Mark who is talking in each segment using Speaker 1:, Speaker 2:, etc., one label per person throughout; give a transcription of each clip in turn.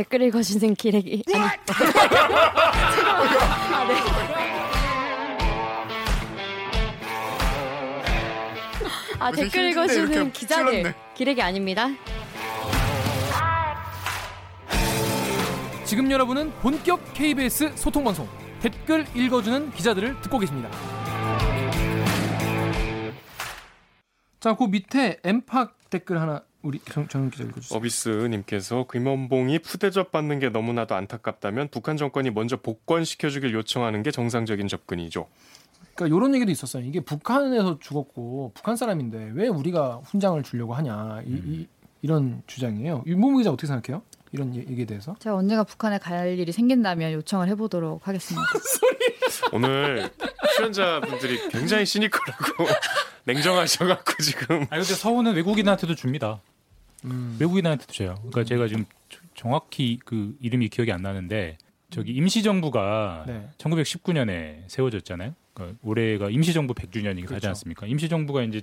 Speaker 1: 댓글 읽어주는 기레기. 아니. 아, 네. 아, 댓글 읽어주는 기자들. 기레기 아닙니다.
Speaker 2: 지금 여러분은 본격 KBS 소통방송 댓글 읽어주는 기자들을 듣고 계십니다. 자, 그 밑에 엠팍 댓글 하나 우리 정정 기자 읽어주세요.
Speaker 3: 어비스님께서 금연봉이 푸대접 받는 게 너무나도 안타깝다면 북한 정권이 먼저 복권 시켜주길 요청하는 게 정상적인 접근이죠.
Speaker 2: 그러니까 이런 얘기도 있었어요. 이게 북한에서 죽었고 북한 사람인데 왜 우리가 훈장을 주려고 하냐 이, 이, 이런 주장이에요. 윤봉 기자 어떻게 생각해요? 이런 얘기에 대해서?
Speaker 4: 제가 언젠가 북한에 갈 일이 생긴다면 요청을 해보도록 하겠습니다.
Speaker 3: 오늘 출연자분들이 굉장히 시니컬하고 냉정하셔갖고 지금.
Speaker 5: 아 근데 서훈은 외국인한테도 줍니다. 음. 외국인한테도 줘요. 그러니까 음. 제가 지금 정확히 그 이름이 기억이 안 나는데 저기 임시정부가 네. 1919년에 세워졌잖아요. 그러니까 올해가 임시정부 100주년이 그렇죠. 가지 않습니까? 임시정부가 이제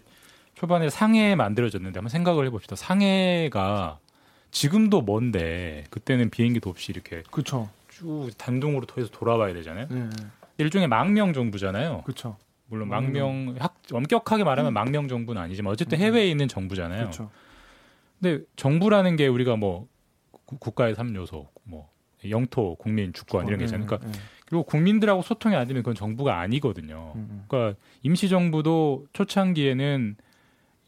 Speaker 5: 초반에 상해 만들어졌는데 한번 생각을 해봅시다. 상해가 지금도 먼데 그때는 비행기도 없이 이렇게
Speaker 2: 그쵸.
Speaker 5: 쭉 단둥으로 통해서 돌아와야 되잖아요. 네. 일종의 망명 정부잖아요.
Speaker 2: 그렇죠.
Speaker 5: 물론 망명 학 엄격하게 말하면 음. 망명 정부는 아니지만 어쨌든 음. 해외에 있는 정부잖아요. 그렇죠. 근데 정부라는 게 우리가 뭐 국가의 3요소, 뭐 영토, 국민, 주권 이런 게 있잖아요. 그러니까 네, 네. 그리고 국민들하고 소통이 안 되면 그건 정부가 아니거든요. 음, 음. 그러니까 임시 정부도 초창기에는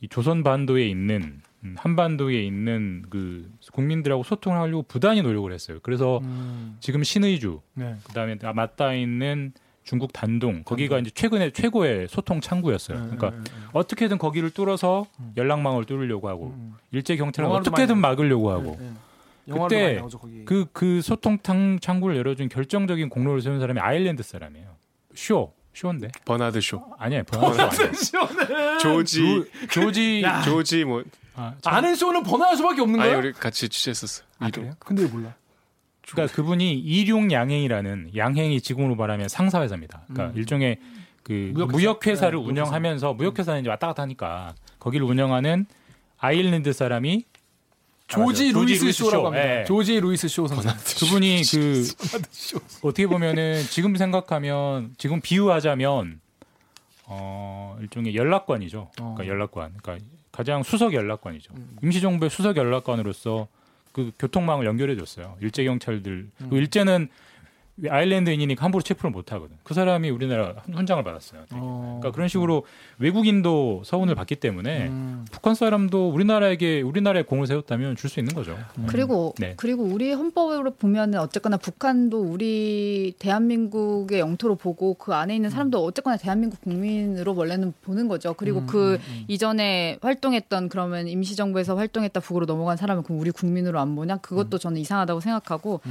Speaker 5: 이 조선 반도에 있는 음, 한반도에 있는 그 국민들하고 소통을 하려고 부단히 노력을 했어요. 그래서 음. 지금 신의주, 네. 그다음에 맞닿아 있는 중국 단동 거기가 이제 최근에 최고의 소통 창구였어요. 네, 그러니까 네, 네, 네. 어떻게든 거기를 뚫어서 음. 연락망을 뚫으려고 하고 음. 음. 일제 경찰을 어떻게든 막으려고 하고 그때 그그 그 소통 창구를 열어준 결정적인 공로를 세운 사람이 아일랜드 사람이에요. 쇼 쇼인데
Speaker 3: 버나드 쇼
Speaker 5: 아니야 버나드 쇼는
Speaker 3: 조지
Speaker 5: 조지
Speaker 3: 조지 뭐
Speaker 2: 아, 아는 쇼는 버나드 쇼밖에 없는 거야?
Speaker 3: 아 우리 같이 취재했었어.
Speaker 2: 아, 그래요? 근데 몰라.
Speaker 5: 그러니까 그분이 이륭양행이라는 양행이 지금으로 말하면 상사회사입니다. 그러니까 음. 일종의 그 무역회사. 를 네, 운영하면서 무역회사 는 이제 왔다 갔다 하니까 거기를 운영하는 아일랜드 사람이
Speaker 2: 조지, 루이스, 루이스 쇼라고 합니다. 네. 조지 루이스 쇼 선생.
Speaker 5: 그분이 그 어떻게 보면은 지금 생각하면 지금 비유하자면 어 일종의 연락관이죠. 그러니까 어. 연락관. 그러니까 가장 수석 연락관이죠. 음. 임시정부의 수석 연락관으로서 그 교통망을 연결해 줬어요. 일제 경찰들. 음. 일제는 아일랜드인이니까 함부로 체포를 못 하거든. 그 사람이 우리나라 훈장을 받았어요. 어. 그러니까 그런 식으로 외국인도 서운을 받기 때문에 음. 북한 사람도 우리나라에게 우리나라에 공을 세웠다면 줄 수 있는 거죠.
Speaker 4: 음. 그리고 네. 그리고 우리 헌법으로 보면은 어쨌거나 북한도 우리 대한민국의 영토로 보고 그 안에 있는 사람도 음. 어쨌거나 대한민국 국민으로 원래는 보는 거죠. 그리고 음, 그 음, 음. 이전에 활동했던 그러면 임시정부에서 활동했다 북으로 넘어간 사람은 그럼 우리 국민으로 안 보냐? 그것도 저는 이상하다고 생각하고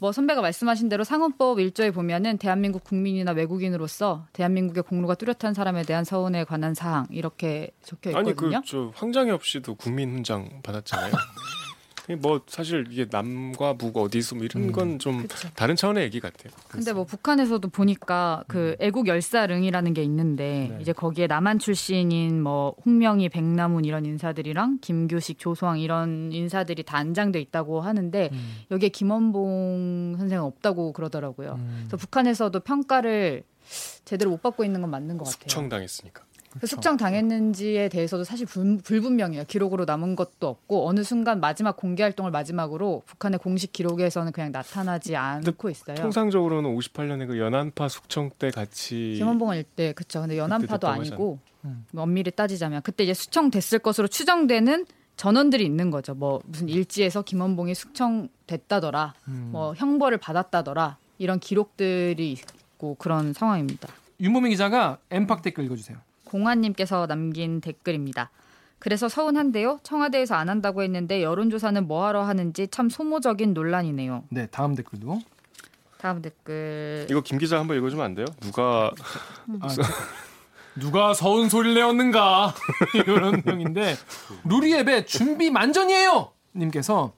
Speaker 4: 뭐 선배가 말씀하신 대로 상원 헌법 1조에 보면은 대한민국 국민이나 외국인으로서 대한민국의 공로가 뚜렷한 사람에 대한 서운에 관한 사항 이렇게 적혀 있거든요.
Speaker 3: 아니 그저 황장엽 씨도 국민 훈장 받았잖아요. 뭐 사실 이게 남과 북 어디서 뭐 이런 음. 건좀. 다른 차원의 얘기 같아요.
Speaker 4: 근데 뭐 북한에서도 보니까 그 음. 애국 열사릉이라는 게 있는데 네. 이제 거기에 남한 출신인 뭐 홍명희, 백남훈 이런 인사들이랑 김규식, 조소왕 이런 인사들이 다 안장돼 있다고 하는데 음. 여기에 김원봉 선생은 없다고 그러더라고요. 음. 그래서 북한에서도 평가를 제대로 못 받고 있는 건 맞는 것 같아요.
Speaker 3: 숙청당했으니까.
Speaker 4: 그 숙청 당했는지에 대해서도 사실 불, 불분명해요. 기록으로 남은 것도 없고 어느 순간 마지막 공개 활동을 마지막으로 북한의 공식 기록에서는 그냥 나타나지 않고 있어요.
Speaker 3: 통상적으로는 58년에 그 연안파 숙청 때 같이
Speaker 4: 김원봉은 일때 그쵸. 근데 연안파도 아니고 음. 엄밀히 따지자면 그때 이제 수청됐을 것으로 추정되는 전원들이 있는 거죠. 뭐 무슨 일지에서 김원봉이 숙청됐다더라, 음. 뭐 형벌을 받았다더라 이런 기록들이 있고 그런 상황입니다.
Speaker 2: 윤보민 기자가 엠팍 댓글 읽어주세요.
Speaker 4: 공화님께서 남긴 댓글입니다. 그래서 서운한데요. 청와대에서 안 한다고 했는데 여론조사는 뭐하러 하는지 참 소모적인 논란이네요.
Speaker 2: 네, 다음 댓글도.
Speaker 4: 다음 댓글.
Speaker 3: 이거 김 기자 한번 읽어주면 안 돼요? 누가 아,
Speaker 2: 누가 서운 소리를 내었는가 이런 명인데 루리앱에 준비 만전이에요. 님께서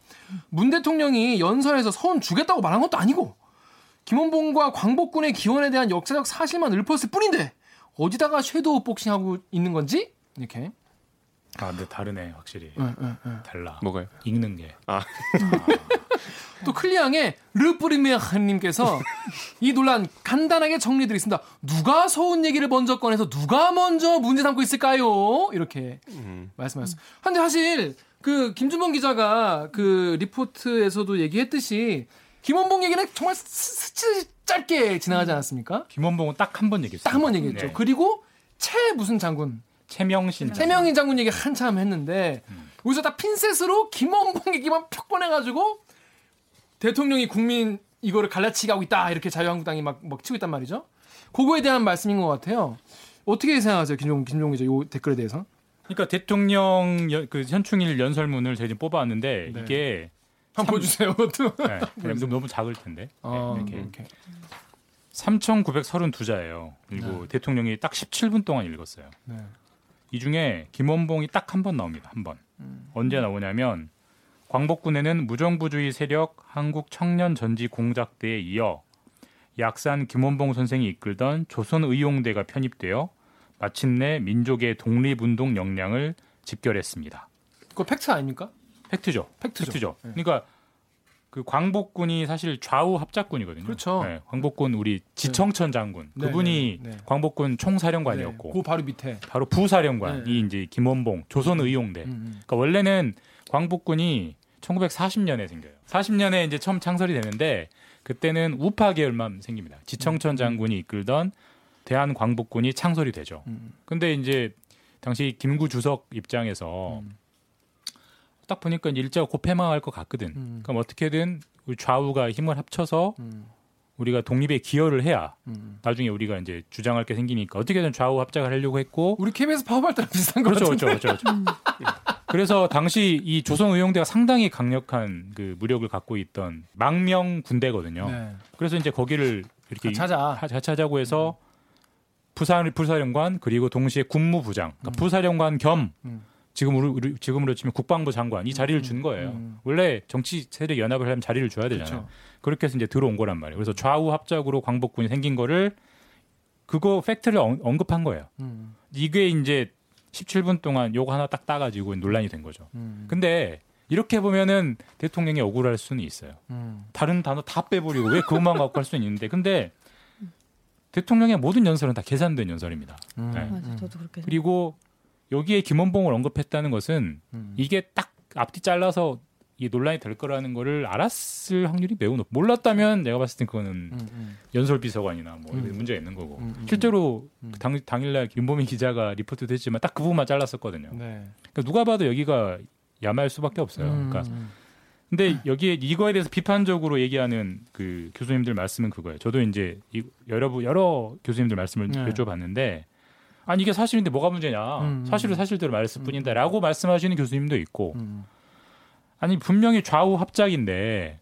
Speaker 2: 문 대통령이 연설에서 서운 주겠다고 말한 것도 아니고 김원봉과 광복군의 기원에 대한 역사적 사실만 읊었을 뿐인데 어디다가 섀도우 복싱하고 있는 건지 이렇게.
Speaker 5: 아, 근데 다르네 확실히. 네, 네, 네. 달라.
Speaker 3: 뭐가요?
Speaker 5: 읽는 게.
Speaker 3: 아. 아.
Speaker 2: 또 클리앙의 르뿌리메하님께서 이 논란 간단하게 정리드리겠습니다. 누가 서운 얘기를 먼저 꺼내서 누가 먼저 문제 삼고 있을까요? 이렇게 음. 말씀하셨어요. 근데 사실 그 김준범 기자가 그 리포트에서도 얘기했듯이 김원봉 얘기는 정말 스치 짧게 지나가지 않았습니까?
Speaker 5: 김원봉은 딱 한 번 얘기했어요.
Speaker 2: 딱 한 번 얘기했죠. 네. 그리고 최 무슨 장군
Speaker 5: 최명신
Speaker 2: 최명희 장군 얘기 한참 했는데 음. 여기서 딱 핀셋으로 김원봉 얘기만 펴 꺼내가지고 대통령이 국민 이거를 갈라치기 하고 있다 이렇게 자유한국당이 막, 막 치고 있단 말이죠. 그거에 대한 말씀인 것 같아요. 어떻게 생각하세요, 김종 김종 기자? 요 댓글에 대해서?
Speaker 5: 그러니까 대통령 연, 그 현충일 연설문을 제가 뽑아왔는데 네. 이게
Speaker 2: 한번 보여주세요.
Speaker 5: 네, 너무 작을 텐데. 어, 네, 이렇게. 이렇게. 3,932자예요. 그리고 네. 대통령이 딱 17분 동안 읽었어요. 네. 이 중에 김원봉이 딱 한 번 나옵니다. 한 번. 음. 언제 나오냐면 광복군에는 무정부주의 세력 한국 청년 전지 공작대에 이어 약산 김원봉 선생이 이끌던 조선의용대가 편입되어 마침내 민족의 독립운동 역량을 집결했습니다.
Speaker 2: 그거 팩트 아닙니까?
Speaker 5: 팩트죠. 팩트죠. 팩트죠. 네. 그러니까 그 광복군이 사실 좌우 합작군이거든요.
Speaker 2: 그렇죠.
Speaker 5: 네, 광복군 우리 지청천 장군 네. 그분이 네, 네, 네. 광복군 총사령관이었고
Speaker 2: 그 바로 밑에
Speaker 5: 바로 부사령관이 이제 김원봉 조선의용대. 음, 음. 그러니까 원래는 광복군이 1940년에 생겨요. 40년에 이제 처음 창설이 되는데 그때는 우파 계열만 생깁니다. 지청천 음, 음. 장군이 이끌던 대한 광복군이 창설이 되죠. 음. 근데 이제 당시 김구 주석 입장에서 음. 딱 보니까 일제가 곧 패망할 것 같거든. 음. 그럼 어떻게든 우리 좌우가 힘을 합쳐서 음. 우리가 독립에 기여를 해야 음. 나중에 우리가 이제 주장할 게 생기니까 어떻게든 좌우 합작을 하려고 했고
Speaker 2: 우리 KBS 파업할 때랑 비슷한
Speaker 5: 거죠.
Speaker 2: 그렇죠,
Speaker 5: 그렇죠, 그렇죠. 음. 그래서 당시 이 조선의용대가 상당히 강력한 그 무력을 갖고 있던 망명 군대거든요. 네. 그래서 이제 거기를 이렇게
Speaker 2: 찾아
Speaker 5: 찾자고 해서 부사 부사령관 그리고 동시에 군무부장, 그러니까 음. 부사령관 겸 음. 지금으로 지금으로 치면 국방부 장관 이 자리를 준 거예요. 음. 원래 정치 세력 연합을 하려면 자리를 줘야 되잖아요. 그렇죠. 그렇게 해서 이제 들어온 거란 말이에요. 그래서 좌우 합작으로 광복군이 생긴 거를 그거 팩트를 언급한 거예요. 음. 이게 이제 17분 동안 요거 하나 딱 따가지고 논란이 된 거죠. 음. 근데 이렇게 보면은 대통령이 억울할 수는 있어요. 음. 다른 단어 다 빼버리고 왜 그것만 갖고 할 수는 있는데 근데 대통령의 모든 연설은 다 계산된 연설입니다.
Speaker 4: 음. 네. 맞아, 저도 그렇게.
Speaker 5: 그리고 여기에 김원봉을 언급했다는 것은 음. 이게 딱 앞뒤 잘라서 이 논란이 될 거라는 거를 알았을 확률이 매우 높. 몰랐다면 내가 봤을 땐 그거는 음, 음. 연설 비서관이나 뭐 음. 문제가 있는 거고. 음, 음, 실제로 그 당, 당일날 김범민 기자가 리포트도 했지만 딱 그 부분만 잘랐었거든요. 네. 그러니까 누가 봐도 여기가 야마일 수밖에 없어요. 그러니까 근데 여기에 이거에 대해서 비판적으로 얘기하는 그 교수님들 말씀은 그거예요. 저도 이제 이, 여러 여러 교수님들 말씀을 네. 여쭤봤는데 아니 이게 사실인데 뭐가 문제냐? 음. 사실은 사실대로 말했을 음. 뿐인데라고 말씀하시는 교수님도 있고 음. 아니 분명히 좌우 합작인데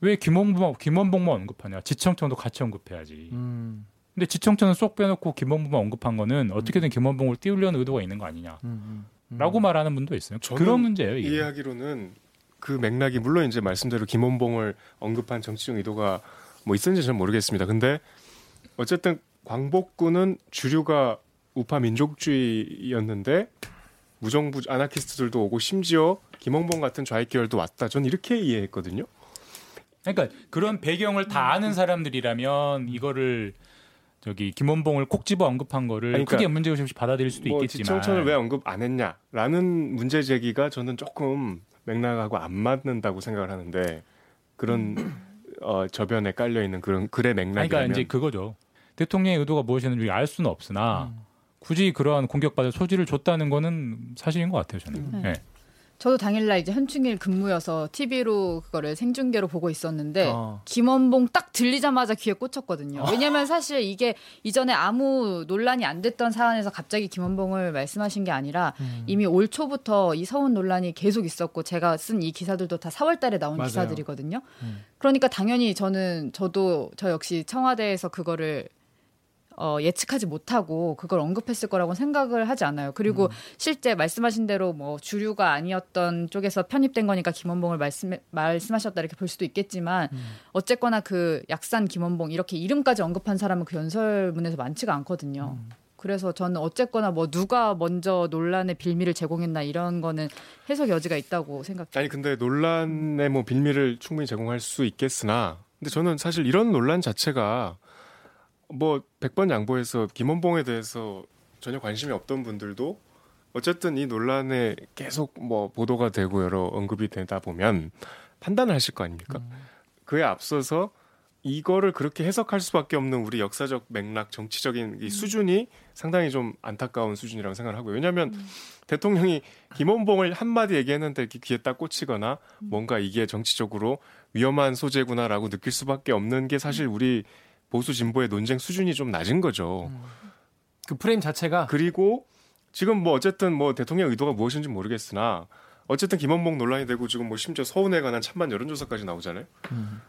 Speaker 5: 왜 김원봉 김원봉만 언급하냐? 지청천도 같이 언급해야지. 음. 근데 지청천은 쏙 빼놓고 김원봉만 언급한 거는 어떻게든 김원봉을 띄우려는 의도가 있는 거 아니냐? 음, 음, 라고 말하는 분도 있어요. 그런 문제예요. 이게.
Speaker 3: 이해하기로는 그 맥락이 물론 이제 말씀대로 김원봉을 언급한 정치적 의도가 뭐 있었는지 잘 모르겠습니다. 근데 어쨌든 광복군은 주류가 우파 민족주의였는데 무정부 아나키스트들도 오고 심지어 김홍범 같은 좌익 계열도 왔다. 전 이렇게 이해했거든요.
Speaker 5: 그러니까 그런 배경을 다 아는 사람들이라면 이거를 저기 김원봉을 콕 집어 언급한 거를 그러니까 크게 문제 없이 받아들일 수도 뭐 있겠지만
Speaker 3: 지청천을 왜 언급 안 했냐라는 문제 제기가 저는 조금 맥락하고 안 맞는다고 생각을 하는데 그런 어, 저변에 깔려 있는 그런 글의 맥락이
Speaker 5: 그러니까 이제 그거죠. 대통령의 의도가 무엇이었는지 알 수는 없으나 음. 굳이 그러한 공격받을 소지를 줬다는 거는 사실인 것 같아요 저는. 네. 네.
Speaker 4: 저도 당일날 이제 현충일 근무여서 TV로 그거를 생중계로 보고 있었는데 어. 김원봉 딱 들리자마자 귀에 꽂혔거든요. 어. 왜냐면 사실 이게 이전에 아무 논란이 안 됐던 사안에서 갑자기 김원봉을 말씀하신 게 아니라 음. 이미 올 초부터 이 서운 논란이 계속 있었고 제가 쓴 이 기사들도 다 4월 달에 나온 맞아요. 기사들이거든요. 음. 그러니까 당연히 저는 저도 저 역시 청와대에서 그거를 어, 예측하지 못하고 그걸 언급했을 거라고 생각을 하지 않아요. 그리고 음. 실제 말씀하신 대로 뭐 주류가 아니었던 쪽에서 편입된 거니까 김원봉을 말씀 말씀하셨다 이렇게 볼 수도 있겠지만 음. 어쨌거나 그 약산 김원봉 이렇게 이름까지 언급한 사람은 그 연설문에서 많지가 않거든요. 음. 그래서 저는 어쨌거나 뭐 누가 먼저 논란의 빌미를 제공했나 이런 거는 해석 여지가 있다고 생각해요.
Speaker 3: 아니 근데 논란의 뭐 빌미를 충분히 제공할 수 있겠으나 근데 저는 사실 이런 논란 자체가 뭐 100번 양보해서 김원봉에 대해서 전혀 관심이 없던 분들도 어쨌든 이 논란에 계속 뭐 보도가 되고 여러 언급이 되다 보면 판단을 하실 거 아닙니까? 음. 그에 앞서서 이거를 그렇게 해석할 수밖에 없는 우리 역사적 맥락, 정치적인 이 음. 수준이 상당히 좀 안타까운 수준이라고 생각을 하고요. 왜냐하면 음. 대통령이 김원봉을 한마디 얘기했는데 이렇게 귀에 딱 꽂히거나 음. 뭔가 이게 정치적으로 위험한 소재구나라고 느낄 수밖에 없는 게 사실 우리 보수 진보의 논쟁 수준이 좀 낮은 거죠.
Speaker 2: 그 프레임 자체가
Speaker 3: 그리고 지금 뭐 어쨌든 뭐 대통령 의도가 무엇인지 모르겠으나 어쨌든 김원봉 논란이 되고 지금 뭐 심지어 서운에 관한 찬반 여론조사까지 나오잖아요. 음.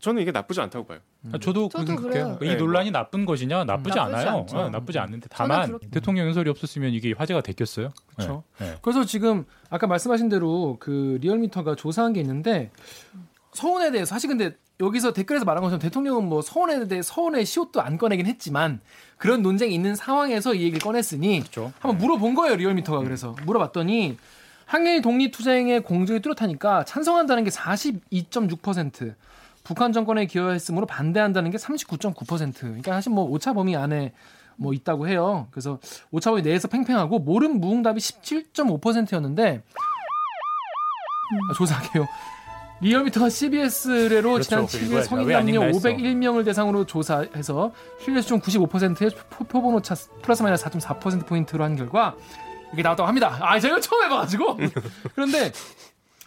Speaker 3: 저는 이게 나쁘지 않다고 봐요.
Speaker 5: 아, 저도, 저도 생각해요. 이 네. 논란이 나쁜 것이냐 나쁘지, 나쁘지 않아요. 어, 나쁘지 않는데 다만 대통령 연설이 없었으면 이게 화제가 됐겠어요.
Speaker 2: 그렇죠. 네. 그래서 지금 아까 말씀하신 대로 그 리얼미터가 조사한 게 있는데 서운에 대해서 사실 근데 여기서 댓글에서 말한 것처럼 대통령은 뭐 서운에 대해 서운의 시옷도 안 꺼내긴 했지만 그런 논쟁이 있는 상황에서 이 얘기를 꺼냈으니 그렇죠. 한번 물어본 거예요 리얼미터가 그래서 물어봤더니 항해의 독립투쟁의 공적이 뚜렷하니까 찬성한다는 게 42.6%, 북한 정권에 기여했으므로 반대한다는 게 39.9%. 그러니까 사실 뭐 오차 범위 안에 뭐 있다고 해요. 그래서 오차 범위 내에서 팽팽하고 모름 무응답이 17.5%였는데 아, 조사할게요. 리얼미터가 CBS래로 그렇죠. 지난 7일 성인 남녀 501명을 대상으로 조사해서 신뢰수 중 95%의 표본 오차 플러스 마이너스 4.4% 포인트로 한 결과 이게 나왔다고 합니다. 아, 제가 처음 해봐가지고. 그런데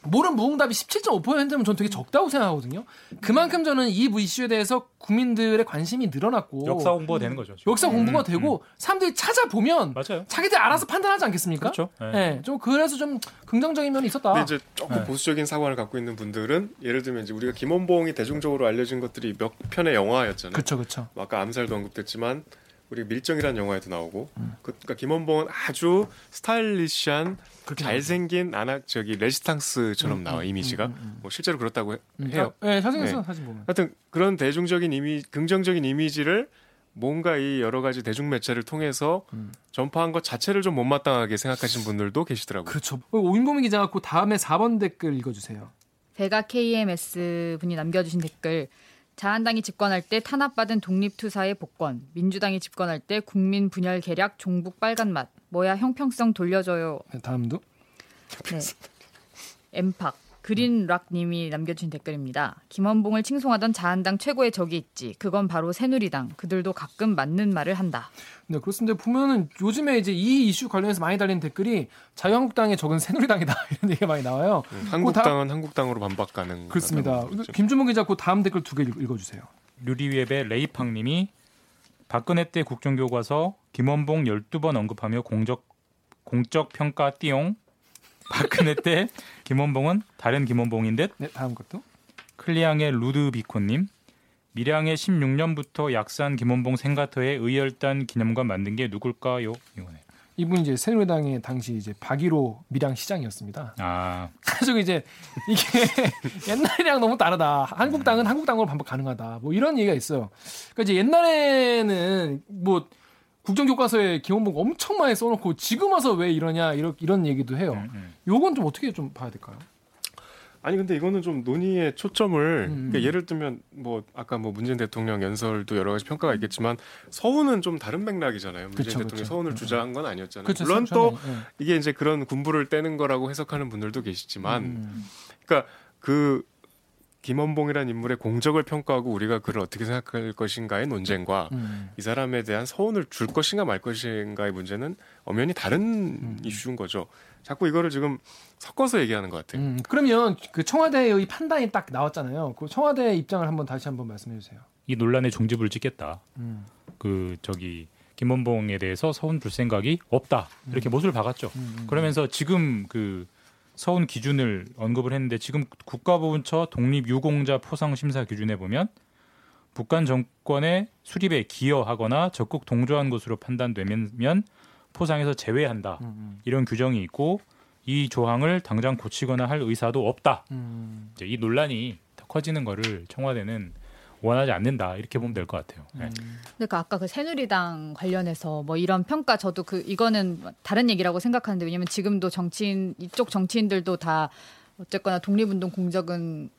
Speaker 2: 모른 무응답이 17.5%면 저는 되게 적다고 생각하거든요. 그만큼 저는 이 이슈에 대해서 국민들의 관심이 늘어났고
Speaker 5: 역사 공부가 되는 거죠.
Speaker 2: 지금. 역사 공부가 음, 되고 음. 사람들이 찾아보면 맞아요. 자기들 알아서 판단하지 않겠습니까?
Speaker 5: 그렇죠.
Speaker 2: 네. 네. 좀 그래서 좀 긍정적인 면이 있었다.
Speaker 3: 근데 이제 조금 네. 보수적인 사관을 갖고 있는 분들은 예를 들면 이제 우리가 김원봉이 대중적으로 알려진 것들이 몇 편의 영화였잖아요.
Speaker 2: 그렇죠, 그렇죠.
Speaker 3: 아까 암살도 언급됐지만 우리 밀정이라는 영화에도 나오고 음. 그, 그러니까 김원봉은 아주 스타일리시한 잘생긴 아나 저기 레지탕스처럼 음, 나와 음, 이미지가 음, 음, 뭐 실제로 그렇다고 해, 음, 요
Speaker 2: 네, 사진에서 네. 사진 보면.
Speaker 3: 하여튼 그런 대중적인 이미 긍정적인 이미지를 뭔가 이 여러 가지 대중 매체를 통해서 전파한 것 자체를 좀 못마땅하게 생각하시는 분들도 계시더라고요.
Speaker 2: 그렇죠. 오인범이 기자가 그 다음에 4번 댓글 읽어주세요.
Speaker 4: 배가 KMS 분이 남겨주신 댓글. 자한당이 집권할 때 탄압받은 독립투사의 복권, 민주당이 집권할 때 국민 분열 계략 종북 빨간맛, 뭐야 형평성 돌려줘요.
Speaker 2: 네, 다음도.
Speaker 4: 네. 엠팍 그린락님이 남겨주신 댓글입니다. 김원봉을 칭송하던 자한당 최고의 적이 있지. 그건 바로 새누리당. 그들도 가끔 맞는 말을 한다.
Speaker 2: 네, 그렇습니다. 보면은 요즘에 이제 이 이슈 관련해서 많이 달린 댓글이 자유한국당의 적은 새누리당이다 이런 얘기가 많이 나와요.
Speaker 3: 음, 한국당은 다... 한국당으로 반박 가능.
Speaker 2: 그렇습니다. 김준범 기자 그 다음 댓글 두 개 읽어주세요.
Speaker 5: 류리웹의 레이팡님이 박근혜 때 국정교과서 김원봉 12번 언급하며 공적 공적 평가 띠용 박근혜 때 김원봉은 다른 김원봉인 듯.
Speaker 2: 네, 다음 것도.
Speaker 5: 클리앙의 루드비코님. 밀양에 16년부터 약산 김원봉 생가터의 의열단 기념관 만든 게 누굴까요? 이거네.
Speaker 2: 이분 이제 새누리당의 당시 이제 박일호 밀양 시장이었습니다.
Speaker 5: 아.
Speaker 2: 그래서 이제 이게 옛날이랑 너무 다르다. 한국당은 한국당으로 반박 가능하다. 뭐 이런 얘기가 있어요. 그러니까 이제 옛날에는 뭐 국정교과서에 김원봉 엄청 많이 써놓고 지금 와서 왜 이러냐 이런 이런 얘기도 해요. 음, 음. 요건 좀 어떻게 좀 봐야 될까요?
Speaker 3: 아니 근데 이거는 좀 논의의 초점을 음. 그러니까 예를 들면 뭐 아까 뭐 문재인 대통령 연설도 여러 가지 평가가 있겠지만 서훈은 좀 다른 맥락이잖아요. 문재인 그쵸, 대통령 이 서훈을 음. 주장한 건 아니었잖아요. 그쵸, 물론 또 네. 이게 이제 그런 군부를 떼는 거라고 해석하는 분들도 계시지만 음. 그러니까 그 김원봉이라는 인물의 공적을 평가하고 우리가 그를 어떻게 생각할 것인가의 논쟁과 음. 이 사람에 대한 서운을 줄 것인가 말 것인가의 문제는 엄연히 다른 음. 이슈인 거죠. 자꾸 이거를 지금 섞어서 얘기하는 것 같아요. 음,
Speaker 2: 그러면 그 청와대의 판단이 딱 나왔잖아요. 그 청와대 입장을 한번 다시 한번 말씀해 주세요.
Speaker 5: 이 논란의 종지부를 찍겠다. 음. 그 저기 김원봉에 대해서 서운 줄 생각이 없다. 이렇게 음. 못을 박았죠. 음, 그러면서 지금 그 서운 기준을 언급을 했는데 지금 국가보훈처 독립유공자 포상 심사 기준에 보면 북한 정권의 수립에 기여하거나 적극 동조한 것으로 판단되면 포상에서 제외한다. 음, 음. 이런 규정이 있고 이 조항을 당장 고치거나 할 의사도 없다. 음. 이제 이 논란이 더 커지는 거를 청와대는 원하지 않는다 이렇게 보면 될 것 같아요. 네.
Speaker 4: 그러니까 아까 그 새누리당 관련해서 뭐 이런 평가 저도 그 이거는 다른 얘기라고 생각하는데 왜냐면 지금도 정치인 이쪽 정치인들도 다 어쨌거나 독립운동 공적은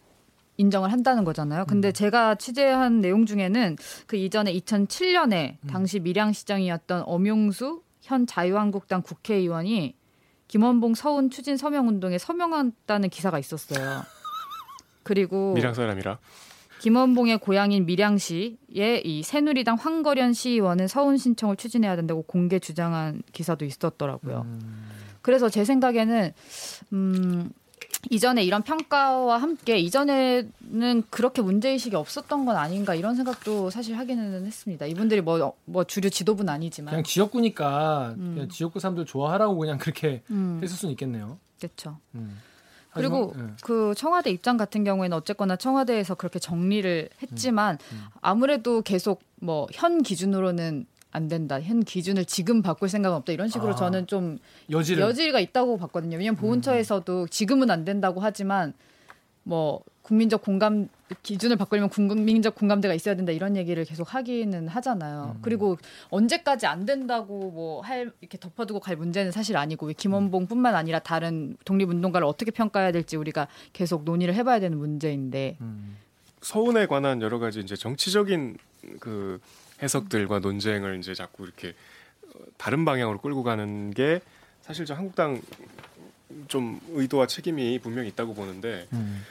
Speaker 4: 인정을 한다는 거잖아요. 근데 음. 제가 취재한 내용 중에는 그 이전에 2007년에 당시 밀양시장이었던 엄용수 현 자유한국당 국회의원이 김원봉 서훈 추진 서명운동에 서명한다는 기사가 있었어요. 그리고
Speaker 3: 밀양 사람이라
Speaker 4: 김원봉의 고향인 밀양시의 이 새누리당 황거련 시의원은 서훈 신청을 추진해야 된다고 공개 주장한 기사도 있었더라고요. 음. 그래서 제 생각에는 음 이전에 이런 평가와 함께 이전에는 그렇게 문제 의식이 없었던 건 아닌가 이런 생각도 사실 하기는 했습니다. 이분들이 뭐, 뭐 주류 지도부는 아니지만.
Speaker 2: 그냥 지역구니까 음. 그냥 지역구 사람들 좋아하라고 그냥 그렇게 음. 했을 수는 있겠네요.
Speaker 4: 그렇죠. 음. 그리고 네. 그 청와대 입장 같은 경우에는 어쨌거나 청와대에서 그렇게 정리를 했지만 음. 음. 아무래도 계속 뭐 현 기준으로는 안 된다. 현 기준을 지금 바꿀 생각은 없다. 이런 식으로 아, 저는 좀 여지를. 여지가 있다고 봤거든요. 왜냐하면 보훈처에서도 음. 지금은 안 된다고 하지만 뭐 국민적 공감 기준을 바꾸려면 국민적 공감대가 있어야 된다 이런 얘기를 계속 하기는 하잖아요. 음. 그리고 언제까지 안 된다고 뭐 할 이렇게 덮어두고 갈 문제는 사실 아니고 김원봉뿐만 아니라 다른 독립운동가를 어떻게 평가해야 될지 우리가 계속 논의를 해봐야 되는 문제인데 음.
Speaker 3: 서운에 관한 여러 가지 이제 정치적인 그 해석들과 논쟁을 이제 자꾸 이렇게 어, 다른 방향으로 끌고 가는 게 사실 저 한국당 좀 의도와 책임이 분명히 있다고 보는데, 음.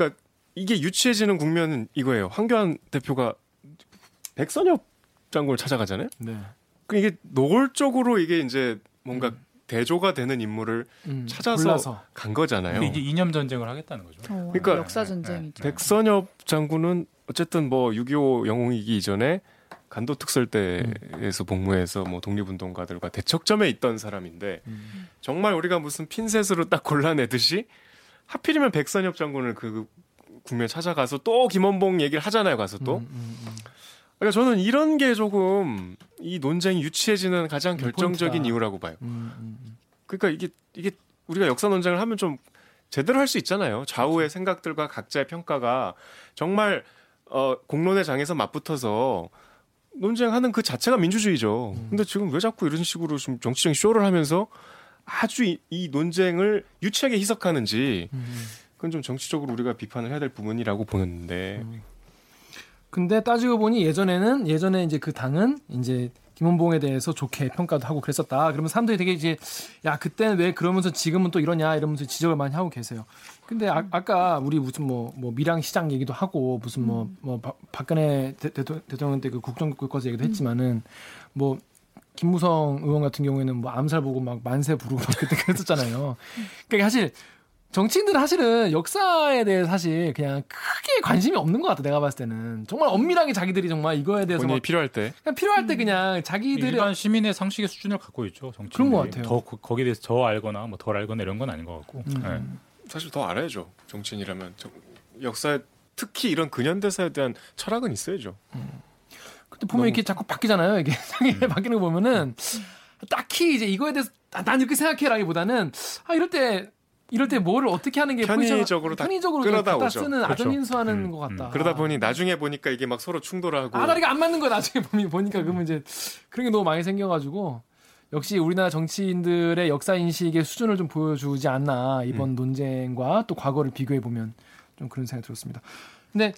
Speaker 3: 그러니까 이게 유치해지는 국면은 이거예요. 황교안 대표가 백선엽 장군을 찾아가잖아요. 네. 그 이게 노골적으로 이게 이제 뭔가 음. 대조가 되는 인물을 음, 찾아서 골라서. 간 거잖아요.
Speaker 5: 이게 이념 전쟁을 하겠다는 거죠.
Speaker 4: 어, 그러니까 역사 전쟁이죠.
Speaker 3: 백선엽 장군은 어쨌든 뭐 6.25 영웅이기 이전에 간도 특설 때에서 음. 복무해서 뭐 독립운동가들과 대척점에 있던 사람인데 음. 정말 우리가 무슨 핀셋으로 딱 골라내듯이 하필이면 백선엽 장군을 그 국면 찾아가서 또 김원봉 얘기를 하잖아요 가서 또 음, 음, 음. 그러니까 저는 이런 게 조금 이 논쟁이 유치해지는 가장 결정적인 포인트다. 이유라고 봐요. 그러니까 이게 이게 우리가 역사 논쟁을 하면 좀 제대로 할 수 있잖아요. 좌우의 그렇죠. 생각들과 각자의 평가가 정말 어 공론의 장에서 맞붙어서 논쟁하는 그 자체가 민주주의죠. 음. 근데 지금 왜 자꾸 이런 식으로 좀 정치적인 쇼를 하면서 아주 이, 이 논쟁을 유치하게 희석하는지 음. 그건 좀 정치적으로 우리가 비판을 해야 될 부분이라고 보는데. 음.
Speaker 2: 근데 따지고 보니 예전에는 예전에 이제 그 당은 이제 김원봉에 대해서 좋게 평가도 하고 그랬었다. 그러면 사람들이 되게 이제 야 그때는 왜 그러면서 지금은 또 이러냐 이러면서 지적을 많이 하고 계세요. 근데 아, 까 우리 무슨 뭐, 뭐 밀양 시장 얘기도 하고 무슨 뭐, 뭐 박근혜 대, 통령 때 그 국정교과서 얘기도 했지만은 뭐 김무성 의원 같은 경우에는 뭐 암살 보고 막 만세 부르고 막 그때 그랬었잖아요. 그러니까 사실 정치인들은 사실은 역사에 대해 사실 그냥 크게 관심이 없는 것 같아 내가 봤을 때는 정말 엄밀하게 자기들이 정말 이거에 대해서
Speaker 3: 본인이 필요할 때
Speaker 2: 그냥 필요할 때 그냥 자기들이
Speaker 5: 일반 시민의 상식의 수준을 갖고 있죠 정치
Speaker 2: 그런 것 같아요.
Speaker 5: 더 거기에 대해서 더 알거나 뭐 덜 알거나 이런 건 아닌 것 같고 음. 네.
Speaker 3: 사실 더 알아야죠 정치인이라면 역사 특히 이런 근현대사에 대한 철학은 있어야죠. 음.
Speaker 2: 근데 보면 너무... 이렇게 자꾸 바뀌잖아요 이게 상이 음. 바뀌는 거 보면은 딱히 이제 이거에 대해서 아, 난 이렇게 생각해라기보다는 아 이럴 때 이럴 때 뭐를 어떻게 하는 게
Speaker 3: 편의적으로 다 편의적으로 끌어다 오죠.
Speaker 2: 쓰는 그렇죠. 아전인수하는 음, 것 같다.
Speaker 3: 음. 그러다 보니 나중에 보니까 이게 막 서로 충돌하고
Speaker 2: 아 다리가 안 맞는 거 나중에 보니까 그러면 이제 그런 게 너무 많이 생겨가지고 역시 우리나라 정치인들의 역사 인식의 수준을 좀 보여주지 않나 이번 음. 논쟁과 또 과거를 비교해 보면 좀 그런 생각이 들었습니다. 근데